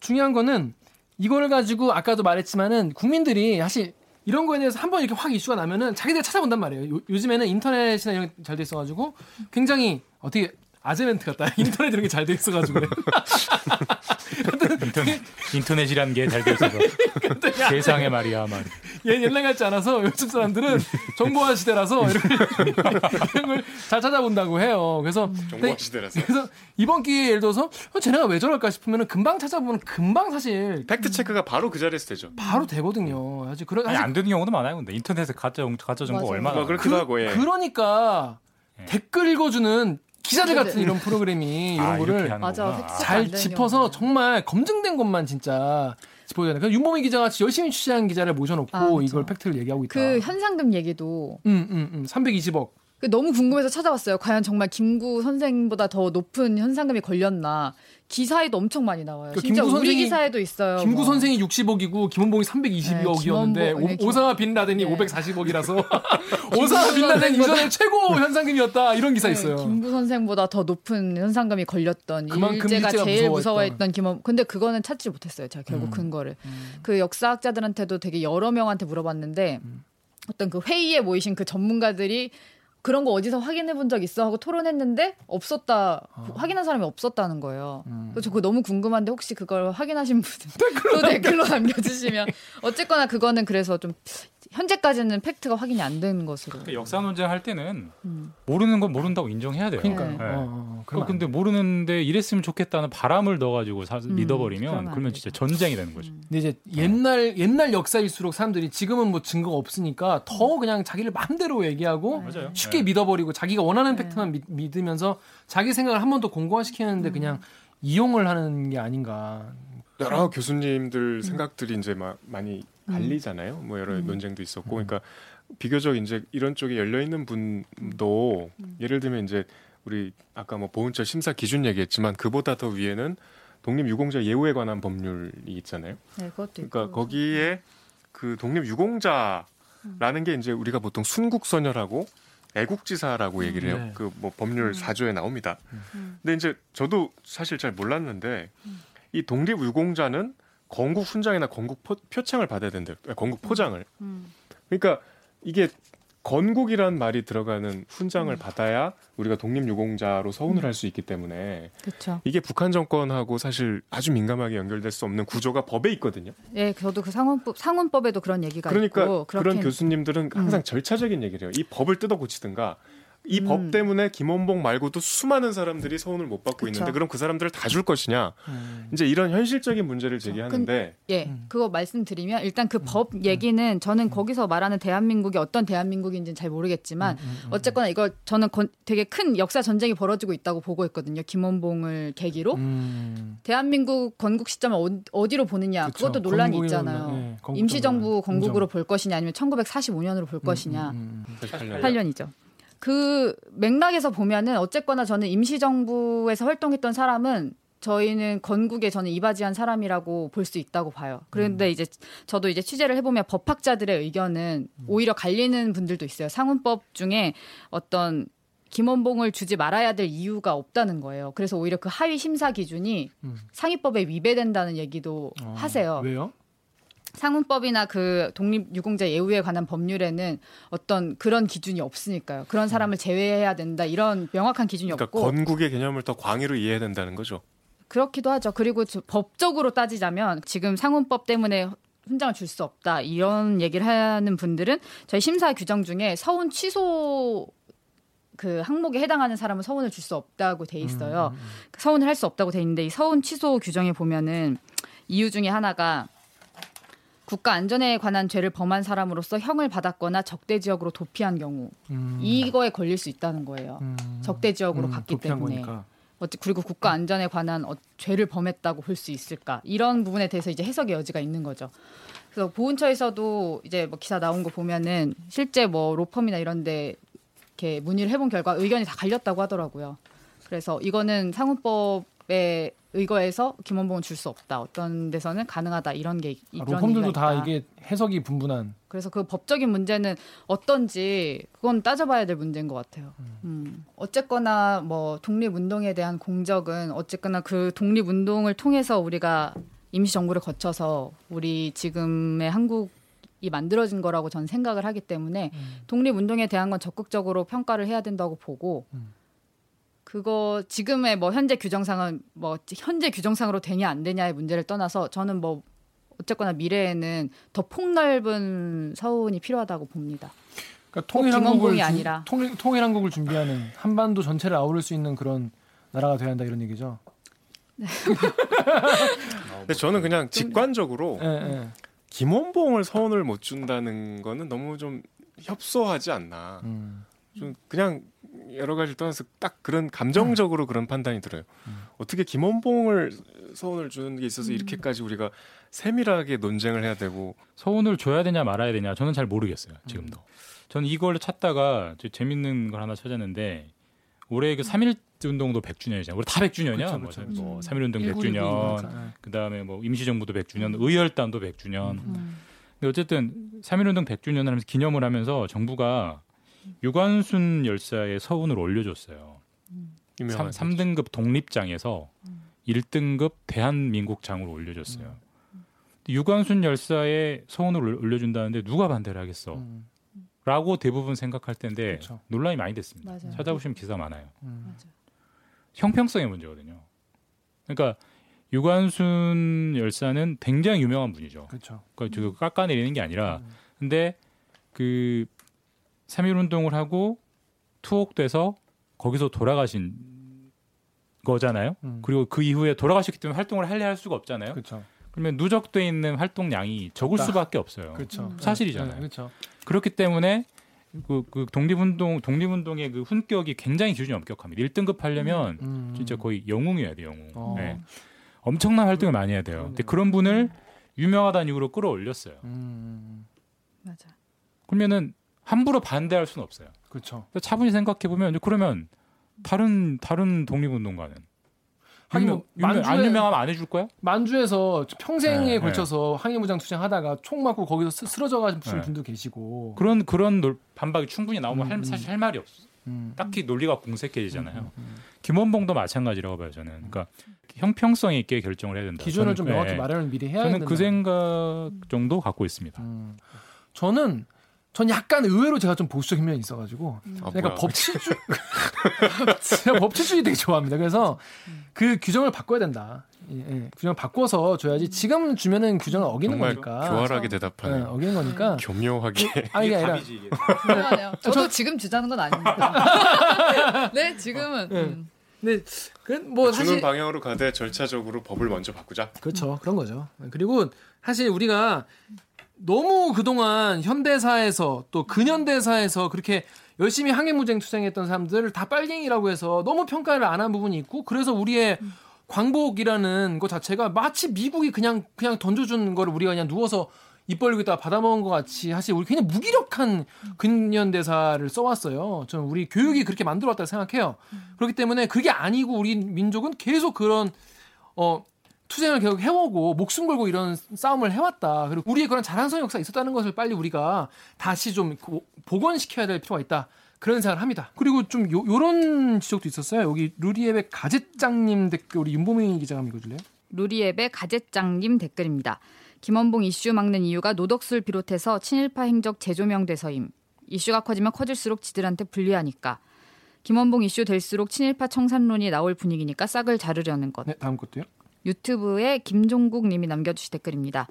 Speaker 2: 중요한 거는 이거를 가지고 아까도 말했지만은 국민들이 사실 이런 거에 대해서 한 번 이렇게 확 이슈가 나면은 자기들 찾아본단 말이에요. 요, 요즘에는 인터넷이나 이런 게 잘 돼 있어가지고 굉장히 어떻게 아재멘트 같다. 인터넷 이런 게 잘 돼 있어가지고.
Speaker 5: 인터넷, 인터넷이란 게 잘 돼 있어서. 세상에 말이야, 말.
Speaker 2: 얘 옛날 같지 않아서 요즘 사람들은 정보화 시대라서 이런 걸 잘 찾아본다고 해요. 그래서.
Speaker 3: 정보화 시대라서.
Speaker 2: 그래서 이번 기회에 예를 들어서 어, 쟤네가 왜 저럴까 싶으면 금방 찾아보면 금방 사실.
Speaker 3: 팩트 체크가 바로 그 자리에서 되죠.
Speaker 2: 바로 되거든요. 아직 그런.
Speaker 5: 아니, 안 되는 경우도 많아요. 근데 인터넷에 가짜, 가짜 정보 맞아. 얼마나.
Speaker 3: 아, 그렇기도 그, 하고, 예.
Speaker 2: 그러니까. 예. 댓글 읽어주는 기자들 같은 이런 프로그램이 이런
Speaker 5: 아,
Speaker 2: 거를
Speaker 4: 맞아,
Speaker 2: 잘 짚어서. 정말 검증된 것만 진짜 짚어야 돼. 윤범희 기자 같이 열심히 취재한 기자를 모셔놓고 아, 이걸 팩트를 얘기하고 있다.
Speaker 4: 그 현상금 얘기도
Speaker 2: 음, 음, 음. 320억
Speaker 4: 너무 궁금해서 찾아봤어요. 과연 정말 김구 선생보다 더 높은 현상금이 걸렸나? 기사에도 엄청 많이 나와요. 그러니까 진짜 우리 기사에도 있어요.
Speaker 2: 김구 뭐. 선생이 60억이고 김원봉이 320억이었는데 네, 김원봉, 오사마 빈라덴이 네. 540억이라서 오사마 빈라덴 이전에 최고 현상금이었다 이런 기사 네, 있어요.
Speaker 4: 김구 선생보다 더 높은 현상금이 걸렸던 일제가 제일 무서워했던 김원. 근데 그거는 찾지 못했어요. 제가 결국 음. 근거를. 음. 그 역사학자들한테도 되게 여러 명한테 물어봤는데 음. 어떤 그 회의에 모이신 그 전문가들이 그런 거 어디서 확인해 본 적 있어 하고 토론했는데 없었다 어. 확인한 사람이 없었다는 거예요. 음. 그래서 그거 너무 궁금한데 혹시 그걸 확인하신 분은 댓글로, 댓글로 남겨주시면 어쨌거나 그거는 그래서 좀 현재까지는 팩트가 확인이 안 된 것으로.
Speaker 5: 그러니까 역사 논쟁할 때는 음. 모르는 건 모른다고 인정해야 돼요.
Speaker 2: 그러니까. 네.
Speaker 5: 네. 어, 어, 근데 모르는데 이랬으면 좋겠다는 바람을 넣어가지고 사, 음, 믿어버리면 그러면 진짜 전쟁이 되는 거죠. 음.
Speaker 2: 근데 이제 옛날 옛날 역사일수록 사람들이 지금은 뭐 증거가 없으니까 더 음. 그냥 자기를 마음대로 얘기하고 맞아요. 쉽게 네. 믿어버리고 자기가 원하는 네. 팩트만 믿, 믿으면서 자기 생각을 한 번 더 공고화시키는데 음. 그냥 이용을 하는 게 아닌가.
Speaker 3: 여러 교수님들 생각들이 이제 막 많이 음. 갈리잖아요. 뭐 여러 음. 논쟁도 있었고, 그러니까 비교적 이제 이런 쪽에 열려 있는 분도 음. 예를 들면 이제 우리 아까 뭐 보훈처 심사 기준 얘기했지만 그보다 더 위에는 독립유공자 예우에 관한 법률이 있잖아요.
Speaker 4: 네, 그것도
Speaker 3: 그러니까 있고. 거기에 그 독립유공자라는 게 이제 우리가 보통 순국선열하고 애국지사라고 얘기를 해요. 네. 그뭐 법률 사조에 나옵니다. 근데 이제 저도 사실 잘 몰랐는데 이 독립유공자는 건국 훈장이나 건국 포, 표창을 받아야 된대요. 아, 건국 포장을. 음. 그러니까 이게 건국이란 말이 들어가는 훈장을 음. 받아야 우리가 독립유공자로 서운을 음. 할수 있기 때문에
Speaker 4: 그쵸.
Speaker 3: 이게 북한 정권하고 사실 아주 민감하게 연결될 수 없는 구조가 법에 있거든요.
Speaker 4: 네, 저도 그 상원법 상원법에도 그런 얘기가
Speaker 3: 그러니까
Speaker 4: 있고
Speaker 3: 그런 교수님들은 항상 음. 절차적인 얘기를 해요. 이 법을 뜯어 고치든가 이법 음. 때문에 김원봉 말고도 수많은 사람들이 서운을 못 받고 그쵸. 있는데 그럼 그 사람들을 다 줄 것이냐 음. 이제 이런 현실적인 문제를 제기하는데
Speaker 4: 그, 예 음. 그거 말씀드리면 일단 그법 음. 얘기는 저는 음. 거기서 말하는 대한민국이 어떤 대한민국인지는 잘 모르겠지만 음, 어쨌거나 이거 저는 건, 되게 큰 역사 전쟁이 벌어지고 있다고 보고 있거든요 김원봉을 계기로 대한민국 건국 시점을 어, 디로 보느냐 그쵸. 그것도 논란이 있잖아요 네, 임시정부 건국으로 볼 것이냐 아니면 1945년으로 볼 것이냐 8년이죠. 그 맥락에서 보면은 어쨌거나 저는 임시정부에서 활동했던 사람은 저희는 건국에 저는 이바지한 사람이라고 볼 수 있다고 봐요. 그런데 음. 이제 저도 이제 취재를 해보면 법학자들의 의견은 음. 오히려 갈리는 분들도 있어요. 상훈법 중에 어떤 김원봉을 주지 말아야 될 이유가 없다는 거예요. 그래서 오히려 그 하위 심사 기준이 음. 상위법에 위배된다는 얘기도 아, 하세요.
Speaker 2: 왜요?
Speaker 4: 상훈법이나 그 독립유공자 예우에 관한 법률에는 어떤 그런 기준이 없으니까요. 그런 사람을 제외해야 된다 이런 명확한 기준이
Speaker 3: 그러니까
Speaker 4: 없고
Speaker 3: 건국의 개념을 더 광의로 이해해야 된다는 거죠.
Speaker 4: 그렇기도 하죠. 그리고 법적으로 따지자면 지금 상훈법 때문에 훈장을 줄 수 없다 이런 얘기를 하는 분들은 저희 심사 규정 중에 서훈 취소 그 항목에 해당하는 사람은 서훈을 줄 수 없다고 돼 있어요. 음, 음, 음. 서훈을 할 수 없다고 돼 있는데 이 서훈 취소 규정에 보면은 이유 중에 하나가 국가 안전에 관한 죄를 범한 사람으로서 형을 받았거나 적대 지역으로 도피한 경우 음. 이거에 걸릴 수 있다는 거예요. 음. 적대 지역으로 음, 갔기 때문에. 어찌 그리고 국가 안전에 관한 어, 죄를 범했다고 볼 수 있을까 이런 부분에 대해서 이제 해석의 여지가 있는 거죠. 그래서 보훈처에서도 이제 뭐 기사 나온 거 보면은 실제 뭐 로펌이나 이런데 이렇게 문의를 해본 결과 의견이 다 갈렸다고 하더라고요. 그래서 이거는 상훈법 에 의거해서 김원봉은 줄 수 없다. 어떤 데서는 가능하다. 이런 게
Speaker 2: 아, 로펌들도 다 이게 해석이 분분한.
Speaker 4: 그래서 그 법적인 문제는 어떤지 그건 따져봐야 될 문제인 것 같아요. 음. 음. 어쨌거나 뭐 독립운동에 대한 공적은 어쨌거나 그 독립운동을 통해서 우리가 임시 정부를 거쳐서 우리 지금의 한국 이 만들어진 거라고 저는 생각을 하기 때문에 음. 독립운동에 대한 건 적극적으로 평가를 해야 된다고 보고 음. 그거 지금의 뭐 현재 규정상은 뭐 현재 규정상으로 되냐 안 되냐의 문제를 떠나서 저는 뭐 어쨌거나 미래에는 더 폭넓은 서운이 필요하다고 봅니다.
Speaker 2: 그러니까 통일한국을 아니라 통일, 통일한국을 준비하는 한반도 전체를 아우를 수 있는 그런 나라가 돼야 한다 이런 얘기죠. 네.
Speaker 3: 근데 저는 그냥 직관적으로 네, 네. 김원봉을 서운을 못 준다는 거는 너무 좀 협소하지 않나. 음. 좀 그냥 여러 가지를 떠나서 딱 그런 감정적으로 그런 판단이 들어요.
Speaker 2: 음.
Speaker 3: 어떻게 김원봉을 서운을 주는 게 있어서 이렇게까지 우리가 세밀하게 논쟁을 해야 되고
Speaker 5: 서운을 줘야 되냐 말아야 되냐 저는 잘 모르겠어요 지금도. 저는 이걸 찾다가 저 재밌는 걸 하나 찾았는데 올해 그 3일 운동도 100주년이잖아요. 우리 다 100주년이야.
Speaker 2: 그쵸, 그쵸,
Speaker 5: 뭐, 뭐
Speaker 4: 그쵸.
Speaker 5: 3일 운동
Speaker 2: 1919
Speaker 5: 100주년,
Speaker 2: 이거니까.
Speaker 5: 그다음에 뭐 임시정부도 100주년, 의열단도 100주년.
Speaker 4: 음.
Speaker 5: 근데 어쨌든 3일 운동 100주년을 하면서 기념을 하면서 정부가 유관순 열사의 서운을 올려줬어요.
Speaker 3: 유명한
Speaker 5: 3, 등급 독립장에서 1등급 대한민국 장으로 올려줬어요. 근데 유관순 열사의 서운을 올- 올려준다는데 누가 반대를 하겠어?
Speaker 2: 음,
Speaker 5: 라고 대부분 생각할 텐데
Speaker 2: 그쵸.
Speaker 5: 논란이 많이 됐습니다.
Speaker 4: 맞아요.
Speaker 5: 찾아보시면 기사 많아요.
Speaker 2: 음.
Speaker 5: 형평성의 문제거든요. 그러니까 유관순 열사는 굉장히 유명한 분이죠.
Speaker 2: 그렇죠.
Speaker 5: 그러니까 저 깎아내리는 게 아니라
Speaker 2: 음.
Speaker 5: 근데 그 3.1 운동을 하고 투옥돼서 거기서 돌아가신 거잖아요.
Speaker 2: 음.
Speaker 5: 그리고 그 이후에 돌아가셨기 때문에 활동을 할래 할 수가 없잖아요.
Speaker 2: 그렇죠.
Speaker 5: 그러면 누적돼 있는 활동량이 적을
Speaker 2: 적다.
Speaker 5: 수밖에 없어요.
Speaker 2: 그렇죠.
Speaker 5: 사실이잖아요.
Speaker 2: 네, 그렇죠.
Speaker 5: 그렇기 때문에 그, 그 독립운동 독립운동의 그 훈격이 굉장히 기준이 엄격합니다. 1등급 하려면
Speaker 2: 음.
Speaker 5: 진짜 거의 영웅이어야 돼요, 영웅.
Speaker 2: 어.
Speaker 5: 네. 엄청난 활동을 많이 해야 돼요. 근데 그런 분을 유명하다는 이유로 끌어올렸어요.
Speaker 2: 음.
Speaker 4: 맞아.
Speaker 5: 그러면은 함부로 반대할 수는 없어요.
Speaker 2: 그렇죠.
Speaker 5: 차분히 생각해 보면 그러면 다른 다른 독립운동가는 유명,
Speaker 2: 뭐
Speaker 5: 유명- 안
Speaker 2: 만주에-
Speaker 5: 유명하면 안 해줄 거야?
Speaker 2: 만주에서 평생에
Speaker 5: 네,
Speaker 2: 걸쳐서 항해무장 투쟁하다가 총 맞고 거기서 스- 쓰러져 가신
Speaker 5: 네.
Speaker 2: 분도 계시고.
Speaker 5: 그런 그런 놀- 반박이 충분히 나오면
Speaker 2: 음,
Speaker 5: 할,
Speaker 2: 음.
Speaker 5: 사실 할 말이 없어.
Speaker 2: 음.
Speaker 5: 딱히 논리가 공색해지잖아요.
Speaker 2: 음, 음.
Speaker 5: 김원봉도 마찬가지라고 봐요 저는. 그러니까 형평성 있게 결정을 해야 된다.
Speaker 2: 기준을
Speaker 5: 저는-
Speaker 2: 좀
Speaker 5: 네.
Speaker 2: 명확히 마련을 미리 해야
Speaker 5: 저는
Speaker 2: 된다.
Speaker 5: 그 생각 정도 갖고 있습니다.
Speaker 2: 음. 저는 전 약간 의외로 제가 좀 보수적인 면이 있어가지고
Speaker 3: 아,
Speaker 2: 제가
Speaker 3: 뭐야.
Speaker 2: 법치주 제가 법치주의 되게 좋아합니다. 그래서 그 규정을 바꿔야 된다. 예, 예. 규정을 바꿔서 줘야지 지금 주면은 규정을 어기는
Speaker 3: 정말
Speaker 2: 거니까.
Speaker 3: 교활하게
Speaker 2: 네,
Speaker 3: 대답하네요.
Speaker 2: 어기는 거니까.
Speaker 3: 교묘하게.
Speaker 2: 아니 이게 아니라
Speaker 5: 답이지, 이게.
Speaker 4: 그러네요. 저도 지금 주자는 건 아닙니다. 네, 지금은.
Speaker 2: 네.
Speaker 4: 음.
Speaker 2: 근데 그뭐
Speaker 3: 주는
Speaker 2: 사실
Speaker 3: 방향으로 가되 절차적으로 법을 먼저 바꾸자.
Speaker 2: 그렇죠 그런 거죠. 그리고 사실 우리가 너무 그동안 현대사에서 또 근현대사에서 그렇게 열심히 항해무쟁 투쟁했던 사람들을 다 빨갱이라고 해서 너무 평가를 안 한 부분이 있고 그래서 우리의 광복이라는 것 자체가 마치 미국이 그냥 그냥 던져준 거를 우리가 그냥 누워서 입 벌리고 있다가 받아먹은 것 같이 사실 우리 그냥 무기력한 근현대사를 써왔어요. 저는 우리 교육이 그렇게 만들어왔다고 생각해요. 그렇기 때문에 그게 아니고 우리 민족은 계속 그런 어 투쟁을 계속 해오고 목숨 걸고 이런 싸움을 해왔다. 그리고 우리의 그런 자랑스러운 역사가 있었다는 것을 빨리 우리가 다시 좀 고- 복원시켜야 될 필요가 있다. 그런 생각을 합니다. 그리고 좀 요, 요런 지적도 있었어요. 여기 루리앱의 가제장님 댓글 우리 윤보민 기자가 읽어줄래요?
Speaker 4: 루리앱의 가제장님 댓글입니다. 김원봉 이슈 막는 이유가 노덕술 비롯해서 친일파 행적 재조명돼서임. 이슈가 커지면 커질수록 지들한테 불리하니까. 김원봉 이슈 될수록 친일파 청산론이 나올 분위기니까 싹을 자르려는 것.
Speaker 2: 네, 다음 것도요.
Speaker 4: 유튜브에 김종국 님이 남겨주신 댓글입니다.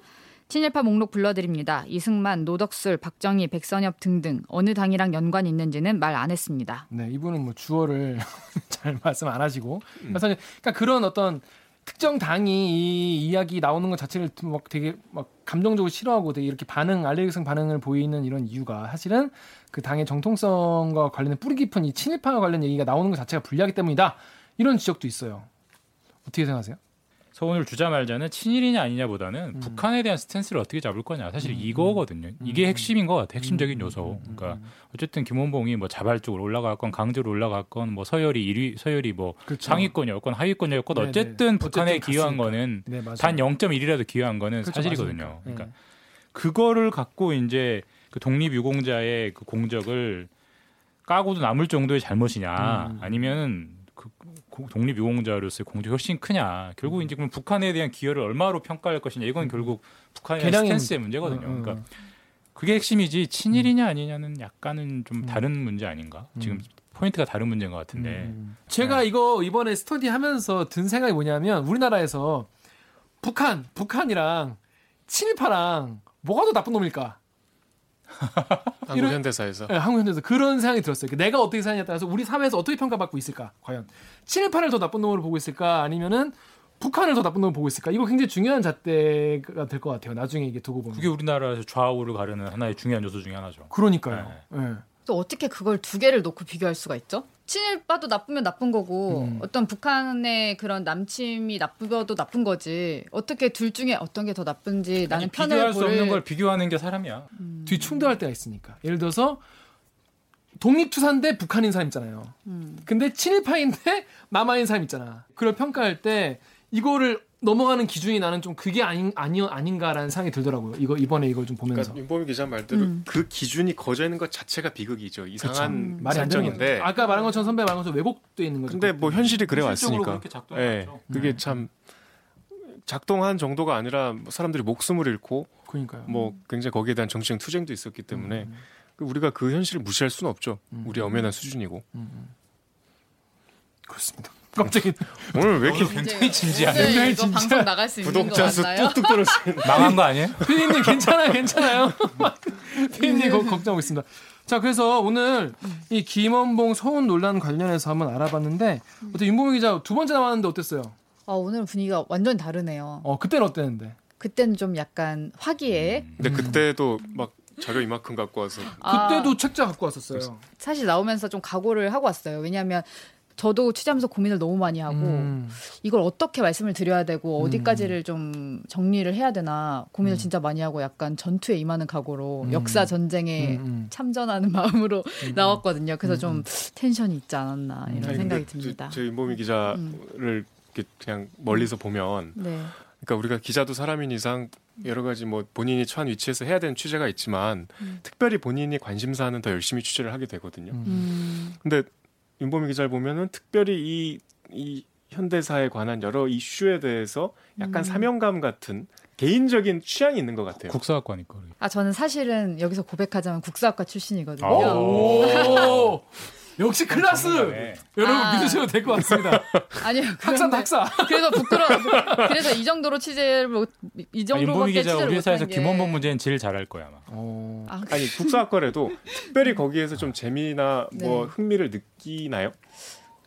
Speaker 4: 친일파 목록 불러드립니다. 이승만, 노덕술, 박정희, 백선엽 등등 어느 당이랑 연관 있는지는 말 안 했습니다.
Speaker 2: 네, 이분은 뭐 주어를 잘 말씀 안 하시고. 그래서 그러니까 그런 어떤 특정 당이 이 이야기 나오는 것 자체를 막 되게 막 감정적으로 싫어하고 되게 이렇게 반응, 알레르기성 반응을 보이는 이런 이유가 사실은 그 당의 정통성과 관련된 뿌리 깊은 이 친일파와 관련 얘기가 나오는 것 자체가 불리하기 때문이다. 이런 지적도 있어요. 어떻게 생각하세요?
Speaker 5: 서운을 주자 말자는 친일이냐 아니냐보다는
Speaker 2: 음.
Speaker 5: 북한에 대한 스탠스를 어떻게 잡을 거냐 사실 이거거든요. 이게 핵심인 것 같아. 핵심적인
Speaker 2: 음.
Speaker 5: 요소. 그러니까 어쨌든 김원봉이 뭐 자발적으로 올라갔건 강제로 올라갔건 뭐 서열이 1위 서열이 뭐
Speaker 2: 그렇죠.
Speaker 5: 상위권이었건 하위권이었건
Speaker 2: 네네.
Speaker 5: 어쨌든 북한에
Speaker 2: 어쨌든
Speaker 5: 기여한
Speaker 2: 갔으니까.
Speaker 5: 거는
Speaker 2: 네.
Speaker 5: 단 0.1이라도 기여한 거는
Speaker 2: 그렇죠,
Speaker 5: 사실이거든요.
Speaker 2: 맞으니까.
Speaker 5: 그러니까
Speaker 2: 네.
Speaker 5: 그거를 갖고 이제 그 독립유공자의 그 공적을 까고도 남을 정도의 잘못이냐
Speaker 2: 음.
Speaker 5: 아니면은 그 고- 독립 유공자로서의 공적이 훨씬 크냐. 결국 이제 그럼 북한에 대한 기여를 얼마로 평가할 것이냐. 이건 결국 북한의
Speaker 2: 개량의
Speaker 5: 스탠스의 문제거든요.
Speaker 2: 음, 음,
Speaker 5: 그러니까 그게 핵심이지 친일이냐 아니냐는 약간은 좀 다른 문제 아닌가? 지금 포인트가 다른 문제인 것 같은데.
Speaker 2: 음. 제가 이거 이번에 스터디 하면서 든 생각이 뭐냐면 우리나라에서 북한, 북한이랑 친일파랑 뭐가 더 나쁜 놈일까?
Speaker 3: 한국 현대사에서
Speaker 2: 네, 한국 현대에서 그런 생각이 들었어요. 내가 어떻게 사느냐에 따라서 우리 사회에서 어떻게 평가받고 있을까? 과연 친일파를 더 나쁜 놈으로 보고 있을까? 아니면은 북한을 더 나쁜 놈으로 보고 있을까? 이거 굉장히 중요한 잣대가 될 것 같아요. 나중에 이게 두고 보면.
Speaker 5: 그게 우리나라에서 좌우를 가르는 하나의 중요한 요소 중에 하나죠.
Speaker 2: 그러니까요. 예.
Speaker 4: 또 어떻게 그걸 두 개를 놓고 비교할 수가 있죠? 친일파도 나쁘면 나쁜 거고 음. 어떤 북한의 그런 남침이 나쁘어도 나쁜 거지 어떻게 둘 중에 어떤 게 더 나쁜지 나는 아니, 편을
Speaker 5: 비교할 수 없는 걸 비교하는 게 사람이야.
Speaker 2: 음. 뒤 충돌할 때가 있으니까 예를 들어서 독립투사인데 북한인 사람 있잖아요. 음. 근데 친일파인데 남한인 사람 있잖아. 그걸 평가할 때 이거를 넘어가는 기준이 나는 좀 그게 아닌 아니 아닌가라는 생각이 들더라고요. 이거 이번에 이걸 좀 보면서.
Speaker 3: 그러니까 윤보미 기자 말대로 음. 그 기준이 거져 있는 것 자체가 비극이죠. 이상한 음. 말이 설정인데.
Speaker 2: 아까 말한 것처럼 선배 말한 것처럼 왜곡돼 있는 거죠.
Speaker 3: 근데 뭐 현실이 그래 왔으니까. 예. 네. 그게 음. 참 작동한 정도가 아니라 뭐 사람들이 목숨을 잃고
Speaker 2: 그러니까요.
Speaker 3: 뭐 굉장히 거기에 대한 정치적 투쟁도 있었기 때문에 음. 그 우리가 그 현실을 무시할 수는 없죠. 음. 우리 엄연한 수준이고.
Speaker 2: 그렇습니다. 갑자기
Speaker 3: 오늘 왜 이렇게
Speaker 5: 굉장히 진지하네.
Speaker 4: 굉장히 진지 방송 나갈 수 있는 구독자 수
Speaker 3: 뚝뚝 떨어지는.
Speaker 5: 망한 거 아니에요?
Speaker 2: 피디님 괜찮아요, 괜찮아요. 피디님 걱정하고 있습니다. 자, 그래서 오늘 이 김원봉 서훈 논란 관련해서 한번 알아봤는데 어때 윤보미 기자 두 번째 나왔는데 어땠어요?
Speaker 4: 아, 오늘 분위기가 완전 다르네요.
Speaker 2: 어, 그때는 어땠는데?
Speaker 4: 그때는 좀 약간 화기애.
Speaker 3: 음. 근데 그때도 막 자료 이만큼 갖고 와서
Speaker 2: 그때도 아, 책자 갖고 왔었어요.
Speaker 4: 사실 나오면서 좀 각오를 하고 왔어요. 왜냐하면 저도 취재하면서 고민을 너무 많이 하고 음. 이걸 어떻게 말씀을 드려야 되고 어디까지를 좀 정리를 해야 되나 고민을 음. 진짜 많이 하고 약간 전투에 임하는 각오로 음. 역사 전쟁에 음, 음. 참전하는 마음으로 음, 나왔거든요. 그래서 좀 텐션이 있지 않았나 이런 아니, 생각이 듭니다.
Speaker 3: 제 임보미 기자를 그냥 멀리서 보면 네. 그러니까 우리가 기자도 사람인 이상 여러 가지 뭐 본인이 처한 위치에서 해야 되는 취재가 있지만 음. 특별히 본인이 관심사는 더 열심히 취재를 하게 되거든요. 음. 근데 윤보미 기자를 보면은 특별히 이, 이 현대사에 관한 여러 이슈에 대해서 약간 음. 사명감 같은 개인적인 취향이 있는 것 같아요.
Speaker 5: 국사학과니까.
Speaker 4: 아 저는 사실은 여기서 고백하자면 국사학과 출신이거든요.
Speaker 2: 아. 역시 클라스 여러분 아. 믿으셔도 될 것 같습니다.
Speaker 4: 아니요
Speaker 2: 학사 학사.
Speaker 4: 그래서 부끄러. 그래서 이 정도로 취재를 뭐, 이 정도로밖에 기자
Speaker 5: 우리 회사에서 김원범 문제는 제일 잘할 거야 아마.
Speaker 3: 어. 아, 아니 국사학과래도 특별히 거기에서 좀 재미나 뭐 네. 흥미를 느끼나요?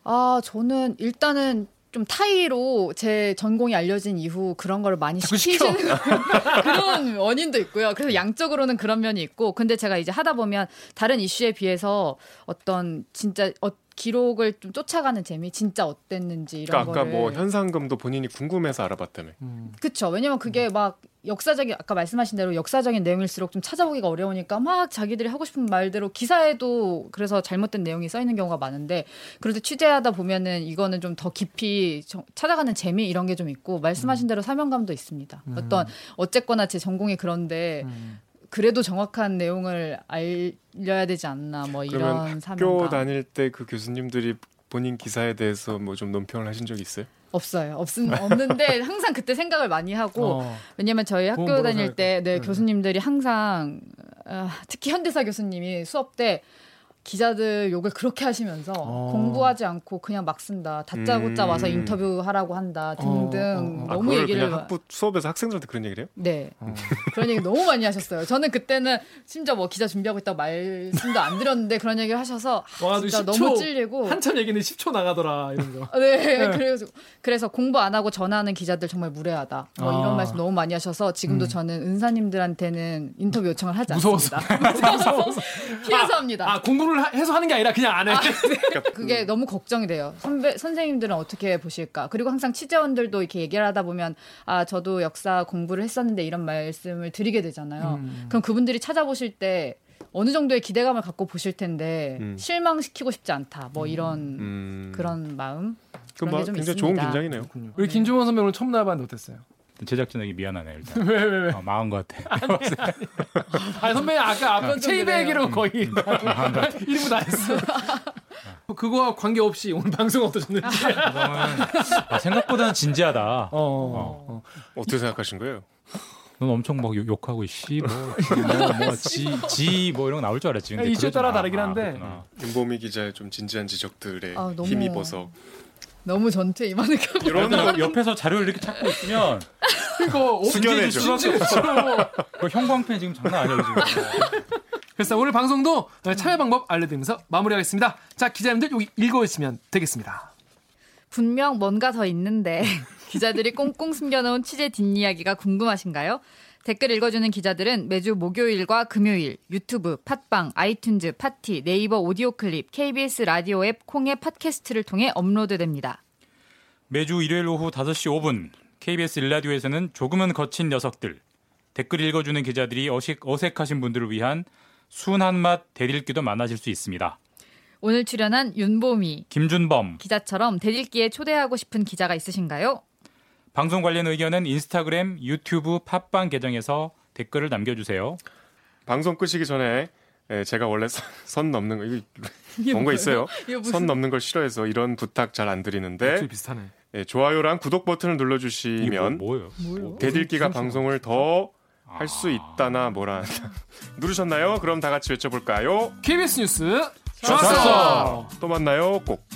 Speaker 4: 아 저는 일단은 좀 타이로 제 전공이 알려진 이후 그런 걸 많이 시키시는 그런 원인도 있고요. 그래서 양적으로는 그런 면이 있고, 근데 제가 이제 하다 보면 다른 이슈에 비해서 어떤 진짜 어, 기록을 좀 쫓아가는 재미, 진짜 어땠는지 이런
Speaker 3: 그러니까 아까 뭐 현상금도 본인이 궁금해서 알아봤다며.
Speaker 4: 음. 그렇죠. 왜냐면 그게 막 역사적인 아까 말씀하신 대로 역사적인 내용일수록 좀 찾아보기가 어려우니까 막 자기들이 하고 싶은 말대로 기사에도 그래서 잘못된 내용이 써 있는 경우가 많은데 그래도 취재하다 보면은 이거는 좀 더 깊이 찾아가는 재미 이런 게 좀 있고 말씀하신 음. 대로 사명감도 있습니다. 음. 어떤 어쨌거나 제 전공이 그런데 음. 그래도 정확한 내용을 알려야 되지 않나 뭐 이런
Speaker 3: 사명감. 학교 다닐 때 그 교수님들이 본인 기사에 대해서 뭐 좀 논평을 하신 적 있어요?
Speaker 4: 없어요. 없음 없는데 항상 그때 생각을 많이 하고 어. 왜냐면 저희 학교 다닐 때 네, 네, 교수님들이 항상 아, 특히 현대사 교수님이 수업 때 기자들 욕을 그렇게 하시면서 어. 공부하지 않고 그냥 막 쓴다. 다짜고짜 음. 와서 인터뷰하라고 한다 등등 어. 어. 어. 너무 아, 얘기를
Speaker 3: 그냥 학부 수업에서 학생들한테 그런 얘기를 해요?
Speaker 4: 네. 어. 그런 얘기 너무 많이 하셨어요. 저는 그때는 심지어 뭐 기자 준비하고 있다고 말씀도 안 드렸는데 그런 얘기를 하셔서 와, 진짜 10초, 너무 찔리고
Speaker 2: 한참 얘기는 10초 나가더라 이런 거.
Speaker 4: 네. 네. 그래서 그래서 공부 안 하고 전화하는 기자들 정말 무례하다. 뭐 아. 이런 말씀 너무 많이 하셔서 지금도 음. 저는 은사님들한테는 인터뷰 요청을 하지 않습니다. 무서워서 피해서 합니다.
Speaker 2: 아, 공부 공부를 해서 하는 게 아니라 그냥 안 해. 아, 네.
Speaker 4: 그러니까 그게 너무 걱정이 돼요. 선배 선생님들은 어떻게 보실까? 그리고 항상 취재원들도 이렇게 얘기를 하다 보면 아 저도 역사 공부를 했었는데 이런 말씀을 드리게 되잖아요. 음. 그럼 그분들이 찾아보실 때 어느 정도의 기대감을 갖고 보실 텐데 음. 실망시키고 싶지 않다. 뭐 이런 음. 그런 마음. 그런 게 좀
Speaker 3: 굉장히 좋은 긴장이네요.
Speaker 2: 우리 김종원 선배 오늘 처음 나와봤는데 어땠어요?
Speaker 5: 제작진에게 미안하네 일단.
Speaker 2: 왜 왜 왜?
Speaker 5: 어, 망한 것 같아.
Speaker 2: 아니 선배님 아까 앞에 체이백이로 거의 이름을 다 했어. 그거와 관계없이 오늘 방송 어떠셨는지.
Speaker 5: 아, 생각보다는 진지하다. 어,
Speaker 3: 어. 어. 어떻게 생각하신 거예요?
Speaker 5: 넌 엄청 막 욕 하고 씨, 뭐, 뭐, 지, 지, 뭐 이런 거 나올 줄 알았지.
Speaker 2: 근데 이슈 따라 다르긴 한데.
Speaker 3: 아, 윤보미 기자의 좀 진지한 지적들에 아, 너무... 힘입어서
Speaker 4: 너무 전체 이만한 거
Speaker 5: 이런 거 옆에서 자료를 이렇게 찾고 있으면
Speaker 2: 이거
Speaker 3: 숙연해져.
Speaker 5: 그 형광펜 지금 장난 아니에요 지금.
Speaker 2: 그래서 오늘 방송도 참여 방법 알려드리면서 마무리하겠습니다. 자 기자님들 여기 읽어주시면 되겠습니다.
Speaker 4: 분명 뭔가 더 있는데 기자들이 꽁꽁 숨겨놓은 취재 뒷이야기가 궁금하신가요? 댓글 읽어주는 기자들은 매주 목요일과 금요일 유튜브, 팟빵, 아이튠즈, 팟티, 네이버 오디오 클립, KBS 라디오 앱, 콩의 팟캐스트를 통해 업로드됩니다.
Speaker 5: 매주 일요일 오후 5시 5분 KBS 1라디오에서는 조금은 거친 녀석들 댓글 읽어주는 기자들이 어식, 어색하신 분들을 위한 순한 맛 대릴기도 만나실 수 있습니다.
Speaker 4: 오늘 출연한 윤보미,
Speaker 5: 김준범
Speaker 4: 기자처럼 대릴기에 초대하고 싶은 기자가 있으신가요?
Speaker 5: 방송 관련 의견은 인스타그램, 유튜브, 팟빵 계정에서 댓글을 남겨주세요.
Speaker 3: 방송 끄시기 전에 예, 제가 원래 선 넘는 거 뭔가 있어요. 선 넘는 걸 싫어해서 이런 부탁 잘 안 드리는데
Speaker 2: 비슷하네.
Speaker 3: 예, 좋아요랑 구독 버튼을 눌러주시면
Speaker 5: 뭐, 예요
Speaker 3: 대들기가 방송을 더 할 수 있다나 뭐라 누르셨나요? 그럼 다 같이 외쳐볼까요?
Speaker 2: KBS 뉴스
Speaker 3: 좋았어. 또 만나요. 꼭.